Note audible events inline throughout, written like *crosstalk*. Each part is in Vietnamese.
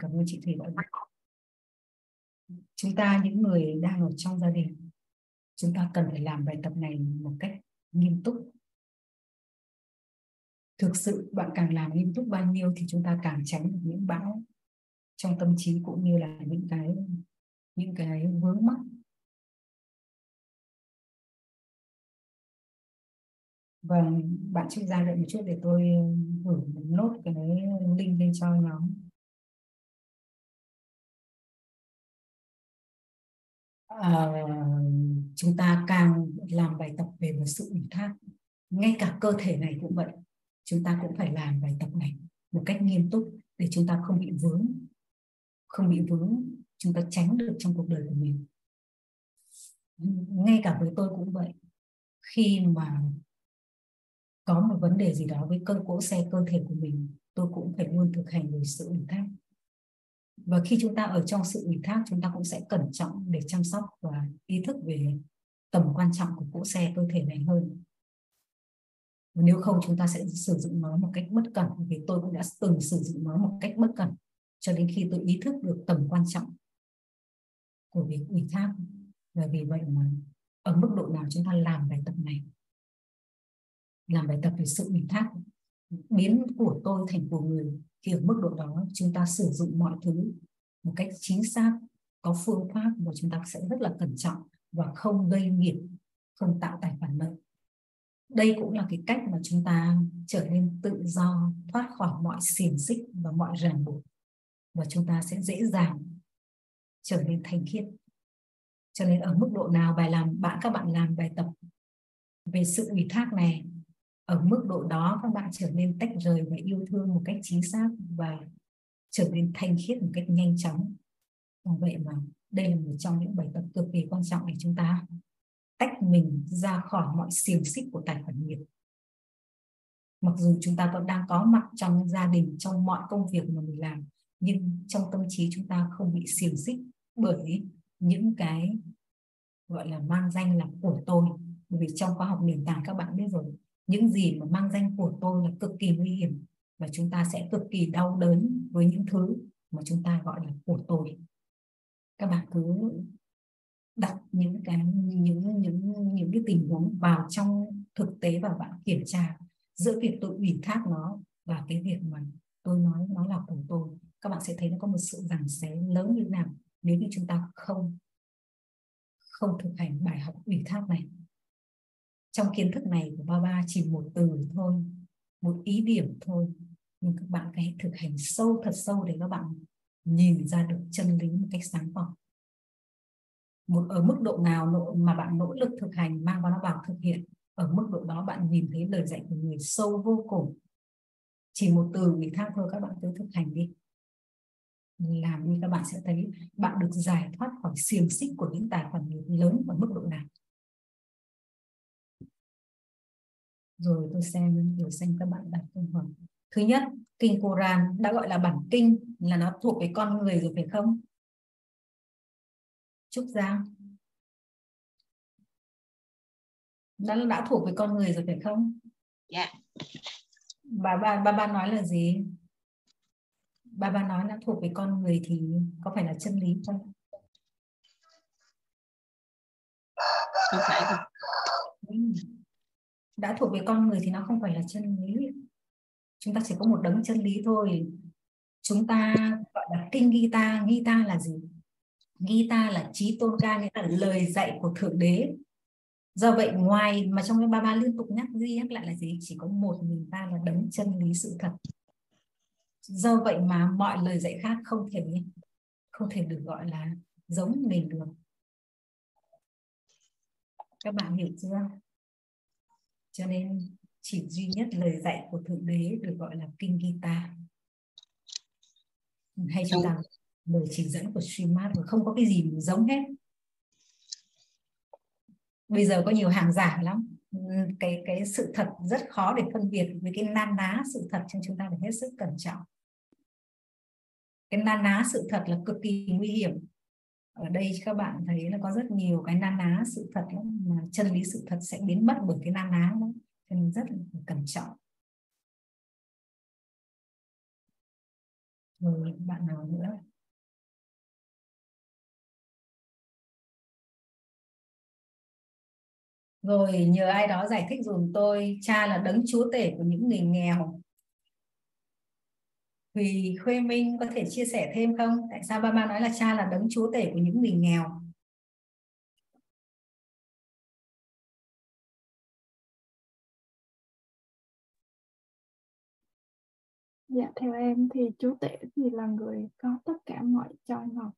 cảm ơn chị Thủy đã chúng ta những người đang ở trong gia đình. Chúng ta cần phải làm bài tập này một cách nghiêm túc. Thực sự bạn càng làm nghiêm túc bao nhiêu thì chúng ta càng tránh được những bão trong tâm trí cũng như là những cái những cái vướng mắc. Vâng, bạn chuyên gia đợi một chút để tôi gửi một nốt cái link lên cho nhóm. Ờ, chúng ta càng làm bài tập về một sự ủy thác, ngay cả cơ thể này cũng vậy. Chúng ta cũng phải làm bài tập này một cách nghiêm túc để chúng ta không bị vướng, không bị vướng, chúng ta tránh được trong cuộc đời của mình. Ngay cả với tôi cũng vậy. Khi mà có một vấn đề gì đó với cơ cỗ xe cơ thể của mình tôi cũng phải luôn thực hành về sự ủy thác và khi chúng ta ở trong sự ủy thác, chúng ta cũng sẽ cẩn trọng để chăm sóc và ý thức về tầm quan trọng của cỗ xe, cơ thể này hơn. Và nếu không, chúng ta sẽ sử dụng nó một cách bất cẩn. Vì tôi cũng đã từng sử dụng nó một cách bất cẩn cho đến khi tôi ý thức được tầm quan trọng của việc ủy thác. Và vì vậy mà ở mức độ nào chúng ta làm bài tập này? Làm bài tập về sự ủy thác biến của tôi thành của người thì ở mức độ đó, chúng ta sử dụng mọi thứ một cách chính xác, có phương pháp và chúng ta sẽ rất là cẩn trọng và không gây nghiệp không tạo tài khoản nợ. Đây cũng là cái cách mà chúng ta trở nên tự do, thoát khỏi mọi xiềng xích và mọi ràng buộc và chúng ta sẽ dễ dàng trở nên thanh khiết. Cho nên ở mức độ nào bài làm, bạn các bạn làm bài tập về sự ủy thác này ở mức độ đó các bạn trở nên tách rời và yêu thương một cách chính xác và trở nên thanh khiết một cách nhanh chóng. Và vậy mà đây là một trong những bài tập cực kỳ quan trọng để chúng ta tách mình ra khỏi mọi xiềng xích của tài khoản nghiệp. Mặc dù chúng ta vẫn đang có mặt trong gia đình, trong mọi công việc mà mình làm, nhưng trong tâm trí chúng ta không bị xiềng xích bởi những cái, gọi là, mang danh là của tôi. Bởi vì trong khoa học nền tảng các bạn biết rồi những gì mà mang danh của tôi là cực kỳ nguy hiểm và chúng ta sẽ cực kỳ đau đớn với những thứ mà chúng ta gọi là của tôi. Các bạn cứ đặt những cái, những những những cái tình huống vào trong thực tế và bạn kiểm tra giữa việc tôi ủy thác nó và cái việc mà tôi nói nó là của tôi. Các bạn sẽ thấy nó có một sự giằng xé lớn như nào nếu như chúng ta không không thực hành bài học ủy thác này trong kiến thức này của ba ba chỉ một từ thôi, một ý điểm thôi. Nhưng các bạn phải thực hành sâu, thật sâu để các bạn nhìn ra được chân lý một cách sáng tỏ. Một, ở mức độ nào mà bạn nỗ lực thực hành mang nó vào thực hiện, ở mức độ đó bạn nhìn thấy lời dạy của người sâu vô cùng. Chỉ một từ ủy thác thôi các bạn cứ thực hành đi. Làm đi các bạn sẽ thấy bạn được giải thoát khỏi xiềng xích của những tài khoản lớn ở mức độ nào. Rồi tôi xem rồi xem các bạn đặt câu hỏi. Thứ nhất kinh Koran đã gọi là bản kinh là nó thuộc về con người rồi phải không? Trúc Giang đã đã thuộc về con người rồi phải không? Dạ. Yeah. bà ba ba ba nói là gì? Ba ba nói đã thuộc về con người thì có phải là chân lý không? Không phải ừ đã thuộc về con người thì nó không phải là chân lý. Chúng ta chỉ có một đấng chân lý thôi. Chúng ta gọi là kinh Gita Gita là gì? Gita là trí tôn ca nghĩa là lời dạy của thượng đế. Do vậy, ngoài mà trong cái ba ba liên tục nhắc đi nhắc lại là gì? Chỉ có một mình ta là đấng chân lý sự thật. Do vậy mà mọi lời dạy khác không thể không thể được gọi là giống mình được. Các bạn hiểu chưa? Cho nên chỉ duy nhất lời dạy của thượng đế được gọi là kinh Gita. Hay chúng ta lời chỉ dẫn của Srimad và không có cái gì giống hết. Bây giờ có nhiều hàng giả lắm. Cái cái sự thật rất khó để phân biệt với cái nan ná sự thật cho chúng ta phải hết sức cẩn trọng. Cái nan ná sự thật là cực kỳ nguy hiểm ở đây các bạn thấy là có rất nhiều cái na ná sự thật lắm, mà chân lý sự thật sẽ biến mất bởi cái na ná đó. nên rất là cẩn trọng. Rồi bạn nào nữa? Rồi nhờ ai đó giải thích dùm tôi cha là đấng chúa tể của những người nghèo vì Khuê Minh có thể chia sẻ thêm không? Tại sao ba ba nói là cha là đấng chúa tể của những người nghèo? Dạ theo em thì chúa tể thì là người có tất cả mọi cho ngọc.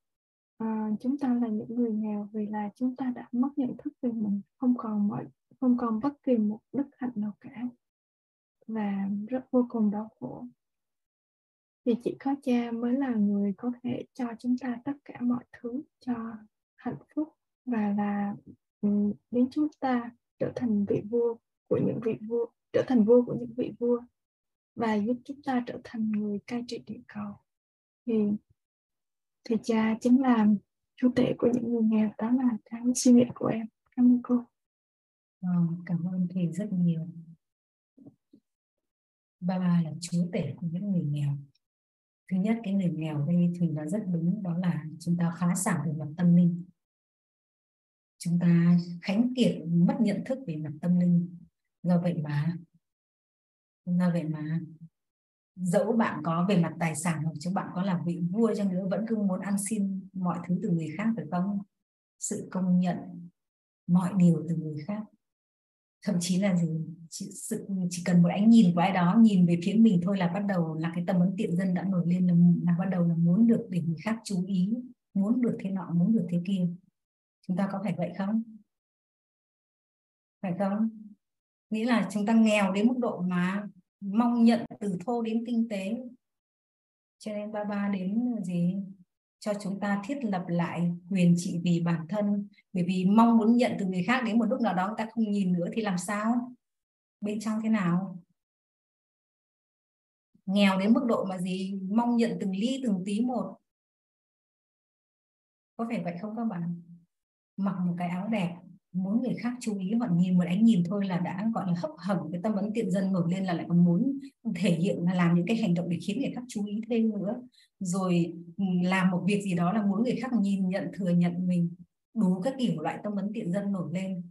À, chúng ta là những người nghèo vì là chúng ta đã mất nhận thức về mình, không còn mọi không còn bất kỳ một đức hạnh nào cả và rất vô cùng đau khổ thì chỉ có cha mới là người có thể cho chúng ta tất cả mọi thứ cho hạnh phúc và là đến biến chúng ta trở thành vị vua của những vị vua trở thành vua của những vị vua và giúp chúng ta trở thành người cai trị địa cầu. Thì thì cha chính là chúa tể của những người nghèo đó là cái suy nghĩ của em. Cảm ơn cô. À, cảm ơn thầy rất nhiều. Ba ba là chúa tể của những người nghèo thứ nhất, cái người nghèo đây thì nó rất đúng, đó là chúng ta khá giả về mặt tâm linh. Chúng ta khánh kiệt, mất nhận thức về mặt tâm linh. Do vậy mà, do vậy mà dẫu bạn có về mặt tài sản hoặc chứ bạn có làm vị vua chăng nữa, vẫn cứ muốn ăn xin mọi thứ từ người khác, phải không? Sự công nhận mọi điều từ người khác thậm chí là gì? Chỉ, sự, chỉ cần một ánh nhìn của ai đó nhìn về phía mình thôi là bắt đầu là cái tâm ấn tiện dân đã nổi lên là, là bắt đầu là muốn được để người khác chú ý muốn được thế nọ muốn được thế kia. Chúng ta có phải vậy không? Phải không? Nghĩa là chúng ta nghèo đến mức độ mà mong nhận từ thô đến tinh tế. Cho nên ba ba đến gì? Cho chúng ta thiết lập lại quyền trị vì bản thân. Bởi vì mong muốn nhận từ người khác, đến một lúc nào đó người ta không nhìn nữa thì làm sao? Bên trong thế nào? Nghèo đến mức độ mà gì? Mong nhận từng ly, từng tí một. Có phải vậy không các bạn? Mặc một cái áo đẹp muốn người khác chú ý hoặc nhìn một ánh nhìn thôi là đã, gọi là, hấp hầm, cái tâm ấn tiện dân nổi lên là lại còn muốn thể hiện là làm những cái hành động để khiến người khác chú ý thêm nữa. Rồi ừ, làm một việc gì đó là muốn người khác nhìn, nhận, thừa nhận mình, đủ các kiểu loại tâm ấn tiện dân nổi lên.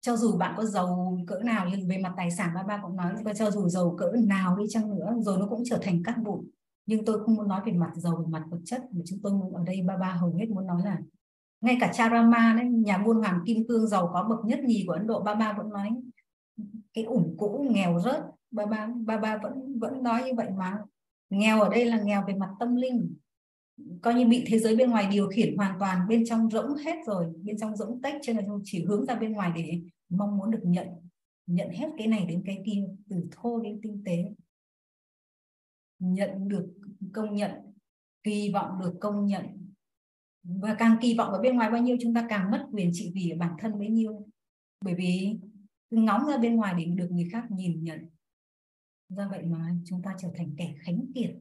Cho dù bạn có giàu cỡ nào nhưng về mặt tài sản ba ba cũng nói cho dù giàu cỡ nào đi chăng nữa, rồi nó cũng trở thành cát bụi. Nhưng tôi không muốn nói về mặt giàu về mặt vật chất, mà chúng tôi muốn ở đây ba ba hầu hết muốn nói là ngay cả Charama đấy, nhà buôn hoàng kim cương giàu có bậc nhất nhì của Ấn Độ, ba ba vẫn nói cái ủng cũ nghèo rớt, ba ba ba ba vẫn vẫn nói như vậy mà. Nghèo ở đây là nghèo về mặt tâm linh. Coi như bị thế giới bên ngoài điều khiển hoàn toàn, bên trong rỗng hết rồi, bên trong rỗng tách, cho nên chỉ hướng ra bên ngoài để mong muốn được nhận nhận hết cái này đến cái kia, từ thô đến tinh tế. Nhận được công nhận kỳ vọng được công nhận và càng kỳ vọng ở bên ngoài bao nhiêu, chúng ta càng mất quyền trị vì bản thân bấy nhiêu. Bởi vì ngóng ra bên ngoài để được người khác nhìn nhận. Do vậy mà chúng ta trở thành kẻ khánh kiệt,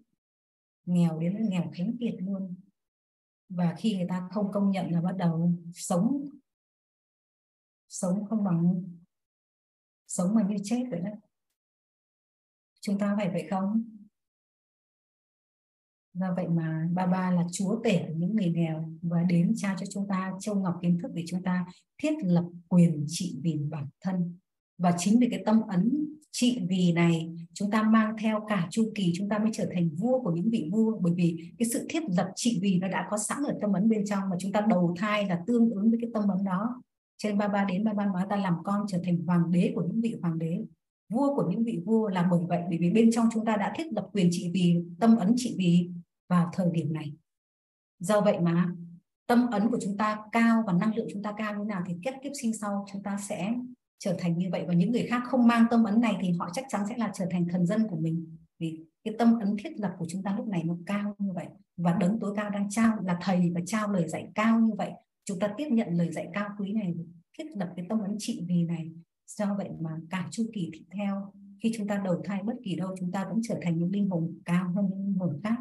nghèo đến nghèo khánh kiệt luôn. Và khi người ta không công nhận là bắt đầu sống sống không bằng, sống mà như chết rồi đó. Chúng ta phải vậy không? Do vậy mà ba ba là chúa tể những người nghèo và đến trao cho chúng ta châu ngọc kiến thức để chúng ta thiết lập quyền trị vì bản thân. Và chính vì cái tâm ấn trị vì này, chúng ta mang theo cả chu kỳ, chúng ta mới trở thành vua của những vị vua. Bởi vì cái sự thiết lập trị vì nó đã có sẵn ở tâm ấn bên trong mà chúng ta đầu thai là tương ứng với cái tâm ấn đó. Trên ba ba đến ba ba nói ta làm con trở thành hoàng đế của những vị hoàng đế, vua của những vị vua là bởi vậy, bởi vì bên trong chúng ta đã thiết lập quyền trị vì, tâm ấn trị vì vào thời điểm này. Do vậy mà tâm ấn của chúng ta cao và năng lượng chúng ta cao như nào thì kết kiếp sinh sau chúng ta sẽ trở thành như vậy. Và những người khác không mang tâm ấn này thì họ chắc chắn sẽ là trở thành thần dân của mình. Vì cái tâm ấn thiết lập của chúng ta lúc này nó cao như vậy. Và đấng tối cao đang trao, là thầy và trao lời dạy cao như vậy. Chúng ta tiếp nhận lời dạy cao quý này, thiết lập cái tâm ấn trị vì này. Do vậy mà cả chu kỳ tiếp theo, khi chúng ta đầu thai bất kỳ đâu, chúng ta vẫn trở thành những linh hồn cao hơn những linh hồn khác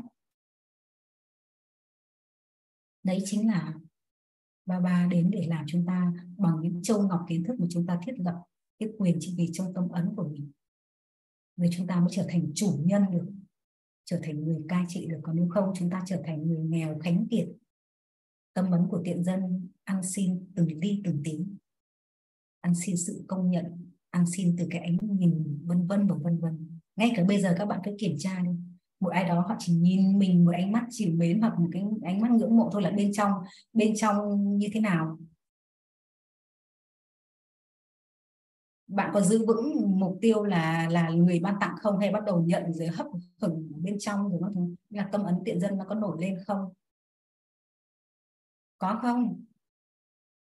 đấy chính là ba ba đến để làm chúng ta bằng những châu ngọc kiến thức mà chúng ta thiết lập cái quyền trị vì trong tâm ấn của mình. Người chúng ta mới trở thành chủ nhân được, trở thành người cai trị được. Còn nếu không, chúng ta trở thành người nghèo khánh kiệt. Tâm ấn của tiện dân ăn xin từng ly từng tí. Ăn xin sự công nhận, ăn xin từ cái ánh nhìn vân vân và vân vân. Ngay cả bây giờ các bạn cứ kiểm tra đi một ai đó họ chỉ nhìn mình một ánh mắt chịu mến hoặc một cái ánh mắt ngưỡng mộ thôi là bên trong bên trong như thế nào? Bạn có giữ vững mục tiêu là là người ban tặng không hay bắt đầu nhận rồi hấp hửng bên trong rồi nó là tâm ấn tiện dân nó có nổi lên không? Có không?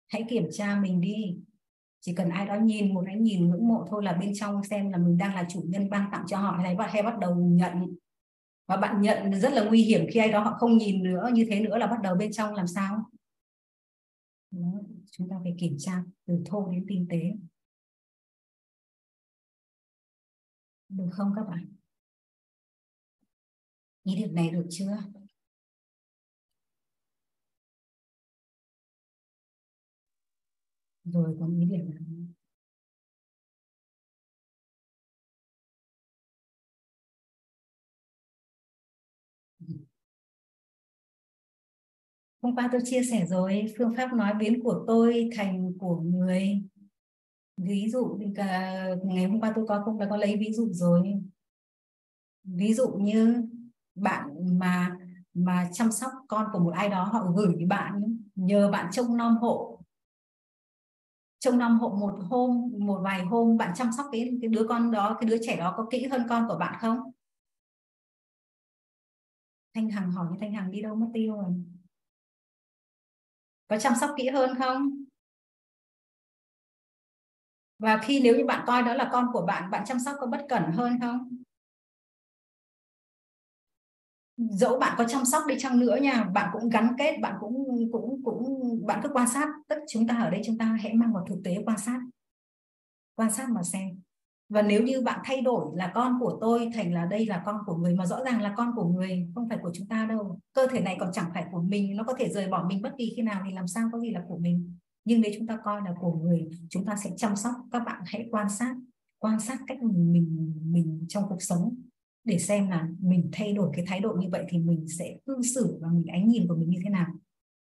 Hãy kiểm tra mình đi. Chỉ cần ai đó nhìn một ánh nhìn ngưỡng mộ thôi là bên trong xem là mình đang là chủ nhân ban tặng cho họ hay hay bắt đầu nhận và bạn nhận rất là nguy hiểm khi ai đó họ không nhìn nữa như thế nữa là bắt đầu bên trong làm sao? Đó, chúng ta phải kiểm tra từ thô đến tinh tế. Được không các bạn? Ý điểm này được chưa? Rồi còn ý điểm nào? Hôm qua tôi chia sẻ rồi, phương pháp nói biến của tôi thành của người. Ví dụ cả ngày hôm qua tôi có cũng đã có lấy ví dụ rồi. Ví dụ như bạn mà mà chăm sóc con của một ai đó, họ gửi bạn, nhờ bạn trông nom hộ. Trông nom hộ một hôm, một vài hôm, bạn chăm sóc cái cái đứa con đó, cái đứa trẻ đó có kỹ hơn con của bạn không? Thanh hằng hỏi, thanh hằng đi đâu mất tiêu rồi? Có chăm sóc kỹ hơn không? Và khi nếu như bạn coi đó là con của bạn bạn chăm sóc có bất cẩn hơn không? Dẫu bạn có chăm sóc đi chăng nữa nha, bạn cũng gắn kết, bạn cũng cũng cũng, bạn cứ quan sát tất chúng ta ở đây chúng ta hãy mang vào thực tế quan sát. Quan sát mà xem và nếu như bạn thay đổi là con của tôi thành là đây là con của người mà rõ ràng là con của người không phải của chúng ta đâu. Cơ thể này còn chẳng phải của mình nó có thể rời bỏ mình bất kỳ khi nào thì làm sao có gì là của mình. Nhưng nếu chúng ta coi là của người chúng ta sẽ chăm sóc. Các bạn hãy quan sát quan sát cách mình mình, mình trong cuộc sống để xem là mình thay đổi cái thái độ như vậy thì mình sẽ cư xử và mình ánh nhìn của mình như thế nào.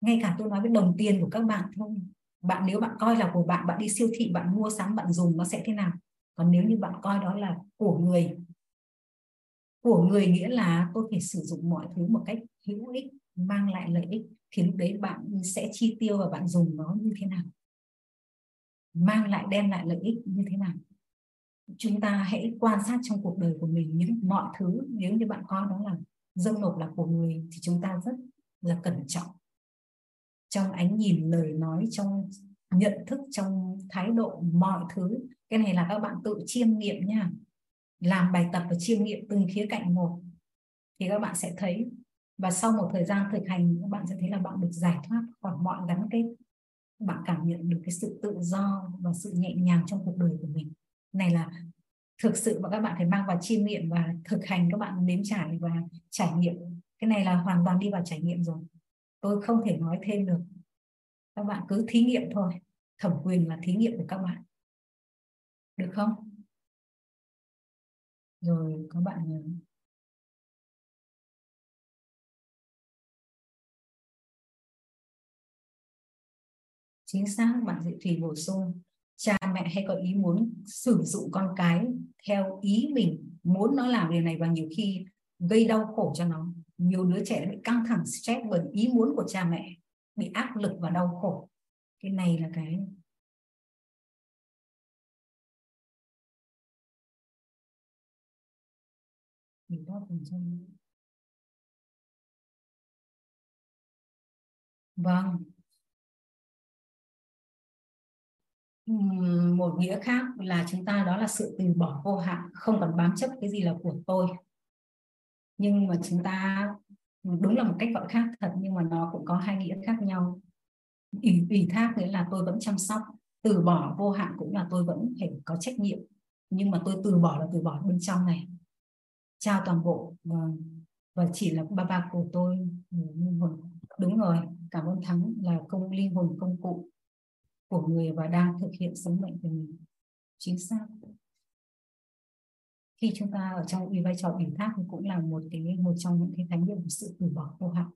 Ngay cả tôi nói với đồng tiền của các bạn thôi. Bạn nếu bạn coi là của bạn bạn đi siêu thị bạn mua sắm bạn dùng nó sẽ thế nào? Còn nếu như bạn coi đó là của người của người nghĩa là tôi phải sử dụng mọi thứ một cách hữu ích, mang lại lợi ích, thì lúc đấy bạn sẽ chi tiêu và bạn dùng nó như thế nào? Mang lại, đem lại lợi ích như thế nào? Chúng ta hãy quan sát trong cuộc đời của mình những mọi thứ. Nếu như bạn coi đó là dâng nộp là của người thì chúng ta rất là cẩn trọng. Trong ánh nhìn, lời nói, trong nhận thức trong thái độ mọi thứ. Cái này là các bạn tự chiêm nghiệm nha. Làm bài tập và chiêm nghiệm từng khía cạnh một thì các bạn sẽ thấy. Và sau một thời gian thực hành, các bạn sẽ thấy là bạn được giải thoát khỏi mọi gắn kết. Bạn cảm nhận được cái sự tự do và sự nhẹ nhàng trong cuộc đời của mình. Này là thực sự và các bạn phải mang vào chiêm nghiệm và thực hành, các bạn nếm trải và trải nghiệm. Cái này là hoàn toàn đi vào trải nghiệm rồi. Tôi không thể nói thêm được các bạn cứ thí nghiệm thôi. Thẩm quyền là thí nghiệm của các bạn. Được không? Rồi các bạn chính xác, bạn diệu thủy bổ sung. Cha mẹ hay có ý muốn sử dụng con cái theo ý mình. Muốn nó làm điều này và nhiều khi gây đau khổ cho nó. Nhiều đứa trẻ bị căng thẳng stress bởi ý muốn của cha mẹ bị áp lực và đau khổ. Cái này là cái mình phần vâng. Một nghĩa khác là chúng ta, đó là sự từ bỏ vô hạn, không còn bám chấp cái gì là của tôi. Nhưng mà chúng ta đúng là một cách gọi khác thật nhưng mà nó cũng có hai nghĩa khác nhau. Ủy, ủy thác nghĩa là tôi vẫn chăm sóc từ bỏ vô hạn cũng là tôi vẫn phải có trách nhiệm. Nhưng mà tôi từ bỏ là từ bỏ bên trong này. Trao toàn bộ và, và chỉ là ba ba của tôi ừ, đúng rồi cảm ơn thắng là công linh hồn công cụ của người và đang thực hiện sứ mệnh của mình. Chính xác khi chúng ta ở trong vai trò ủy thác thì cũng là một cái, một trong những cái khái niệm của sự từ bỏ vô hạn.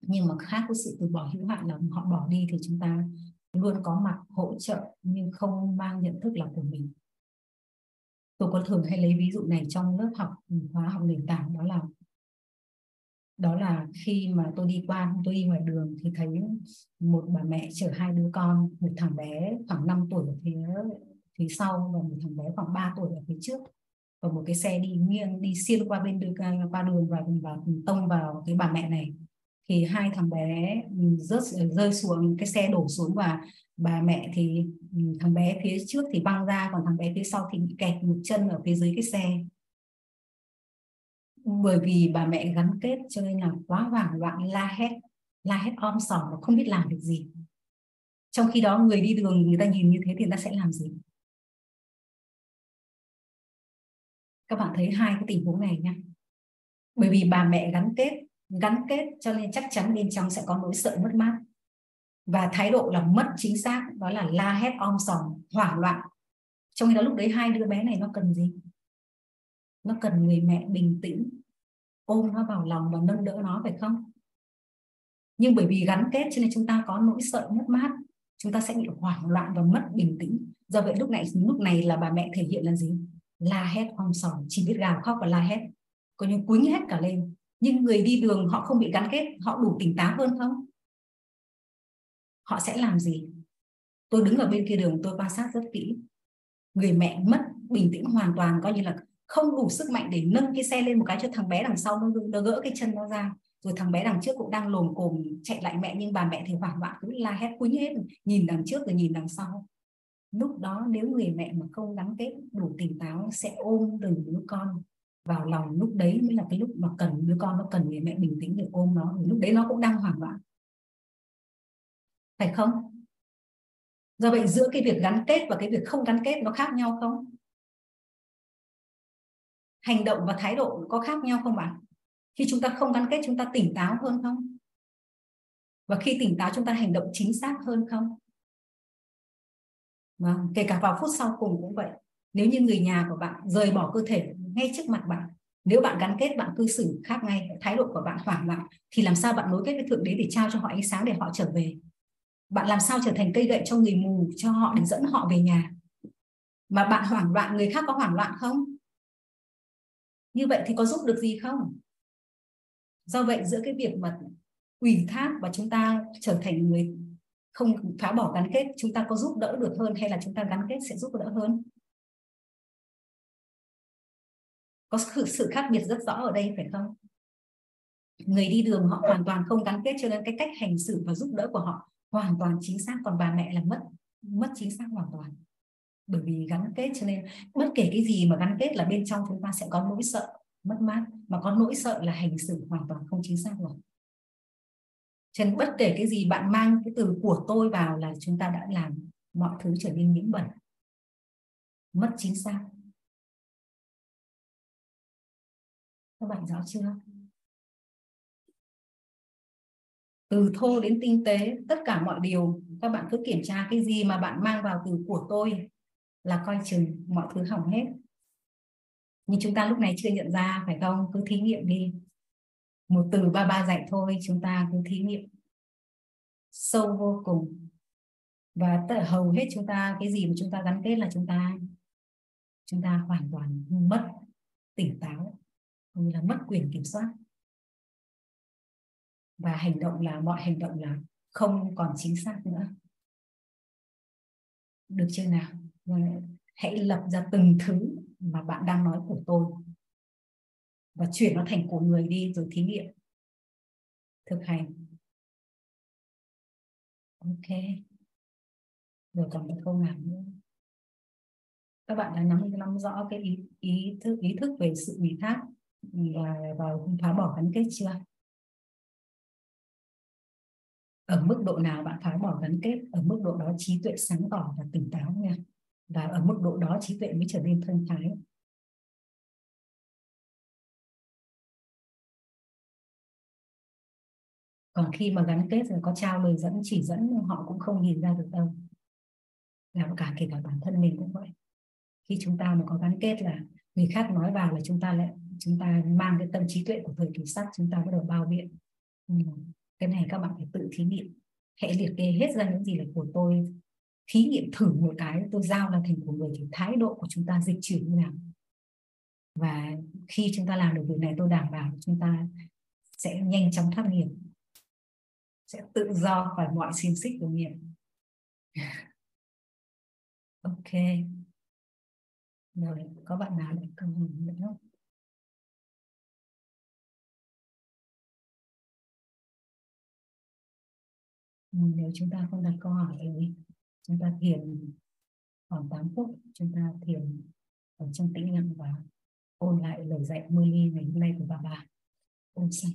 Nhưng mà khác với sự từ bỏ hữu hạn là họ bỏ đi thì chúng ta luôn có mặt hỗ trợ nhưng không mang nhận thức là của mình. Tôi có thường hay lấy ví dụ này trong lớp học ừ, hóa học nền tảng, đó là đó là khi mà tôi đi qua, tôi đi ngoài đường thì thấy một bà mẹ chở hai đứa con, một thằng bé khoảng 5 tuổi ở phía phía sau và một thằng bé khoảng 3 tuổi ở phía trước và một cái xe đi nghiêng đi xuyên qua bên đường à, qua đường và, và tông vào cái bà mẹ này. Thì hai thằng bé ừ, rớt ờ, rơi xuống cái xe đổ xuống và bà mẹ thì ừ, thằng bé phía trước thì văng ra còn thằng bé phía sau thì bị kẹt một chân ở phía dưới cái xe. Bởi vì bà mẹ gắn kết cho nên là quá hoảng loạn la hét la hét om sòm và không biết làm được gì. Trong khi đó người đi đường người ta nhìn như thế thì người ta sẽ làm gì? Các bạn thấy hai cái tình huống này nha. Bởi vì bà mẹ gắn kết gắn kết cho nên chắc chắn bên trong sẽ có nỗi sợ mất mát. Và thái độ là mất chính xác, đó là la hét om sòm, hoảng loạn. Trong khi đó lúc đấy hai đứa bé này nó cần gì? Nó cần người mẹ bình tĩnh, ôm nó vào lòng và nâng đỡ nó, phải không? Nhưng bởi vì gắn kết cho nên chúng ta có nỗi sợ mất mát, chúng ta sẽ bị hoảng loạn và mất bình tĩnh. Do vậy lúc này lúc này là bà mẹ thể hiện là gì? La hét om sòm. Chỉ biết gào khóc và la hét. Có như quýnh hết cả lên. Nhưng người đi đường họ không bị gắn kết họ đủ tỉnh táo hơn không? Họ sẽ làm gì? Tôi đứng ở bên kia đường tôi quan sát rất kỹ. Người mẹ mất bình tĩnh hoàn toàn coi như là không đủ sức mạnh để nâng cái xe lên một cái cho thằng bé đằng sau nó, nó gỡ cái chân nó ra. Rồi thằng bé đằng trước cũng đang lồm cồm chạy lại mẹ nhưng bà mẹ thì hoảng loạn cứ la hét quýnh hết. Nhìn đằng trước rồi nhìn đằng sau lúc đó nếu người mẹ mà không gắn kết đủ tỉnh táo sẽ ôm từng đứa con vào lòng, lúc đấy mới là cái lúc mà cần, đứa con nó cần người mẹ bình tĩnh để ôm nó lúc đấy nó cũng đang hoảng loạn. Phải không? Do vậy giữa cái việc gắn kết và cái việc không gắn kết nó khác nhau không? Hành động và thái độ có khác nhau không bạn? Khi chúng ta không gắn kết, chúng ta tỉnh táo hơn không? Và khi tỉnh táo, chúng ta hành động chính xác hơn không? Vâng kể cả vào phút sau cùng cũng vậy. Nếu như người nhà của bạn rời bỏ cơ thể ngay trước mặt bạn, nếu bạn gắn kết, bạn cư xử khác ngay, thái độ của bạn hoảng loạn, thì làm sao bạn nối kết với thượng đế để trao cho họ ánh sáng để họ trở về? Bạn làm sao trở thành cây gậy cho người mù, cho họ để dẫn họ về nhà? Mà bạn hoảng loạn, người khác có hoảng loạn không? Như vậy thì có giúp được gì không? Do vậy, giữa cái việc mà ủy thác và chúng ta trở thành người không phá bỏ gắn kết chúng ta có giúp đỡ được hơn hay là chúng ta gắn kết sẽ giúp đỡ hơn? Có sự, sự khác biệt rất rõ ở đây phải không? Người đi đường họ hoàn toàn không gắn kết cho nên cái cách hành xử và giúp đỡ của họ hoàn toàn chính xác còn bà mẹ là mất mất chính xác hoàn toàn. Bởi vì gắn kết cho nên bất kể cái gì mà gắn kết là bên trong chúng ta sẽ có nỗi sợ mất mát mà có nỗi sợ là hành xử hoàn toàn không chính xác rồi cho nên bất kể cái gì bạn mang cái từ của tôi vào là chúng ta đã làm mọi thứ trở nên nhiễm bẩn, mất chính xác. Các bạn rõ chưa? Từ thô đến tinh tế, tất cả mọi điều, các bạn cứ kiểm tra cái gì mà bạn mang vào từ của tôi là coi chừng mọi thứ hỏng hết. Nhưng chúng ta lúc này chưa nhận ra, phải không? Cứ thí nghiệm đi một từ ba ba dạy thôi, chúng ta cứ thí nghiệm. Sâu vô cùng. Và tất hầu hết chúng ta, cái gì mà chúng ta gắn kết là chúng ta chúng ta hoàn toàn mất tỉnh táo như là mất quyền kiểm soát. Và hành động là, mọi hành động là không còn chính xác nữa. Được chưa nào? Vâng Hãy lập ra từng thứ mà bạn đang nói của tôi và chuyển nó thành của người đi rồi thí nghiệm. Thực hành. Ok. Rồi còn một câu nào nữa? Các bạn đã nắm nắm rõ cái ý ý thức ý thức về sự ủy thác và vào phá bỏ gắn kết chưa? Ở mức độ nào bạn phá bỏ gắn kết? Ở mức độ đó trí tuệ sáng tỏ và tỉnh táo nha. Và ở mức độ đó trí tuệ mới trở nên thông thái. Còn khi mà gắn kết rồi có trao lời dẫn, chỉ dẫn, họ cũng không nhìn ra được đâu. Là cả, kể cả bản thân mình cũng vậy. Khi chúng ta mà có gắn kết là người khác nói vào là chúng ta lại, chúng ta mang cái tâm trí tuệ của thời kỳ sắt chúng ta bắt đầu bao biện. Ừ. cái này các bạn phải tự thí nghiệm. Hệ liệt kê hết ra những gì là của tôi, thí nghiệm thử một cái tôi giao là thành của người thì thái độ của chúng ta dịch chuyển như nào. Và khi chúng ta làm được việc này, tôi đảm bảo chúng ta sẽ nhanh chóng thoát nghiệp sẽ tự do khỏi mọi xiềng xích của nghiệp. *laughs* Ok. Rồi, có bạn nào lại câu hỏi nữa không? Ừ, nếu chúng ta không đặt câu hỏi thì chúng ta thiền khoảng 8 phút, chúng ta thiền ở trong tĩnh lặng và ôn lại lời dạy mưa ly ngày hôm nay của bà bà ôn sạch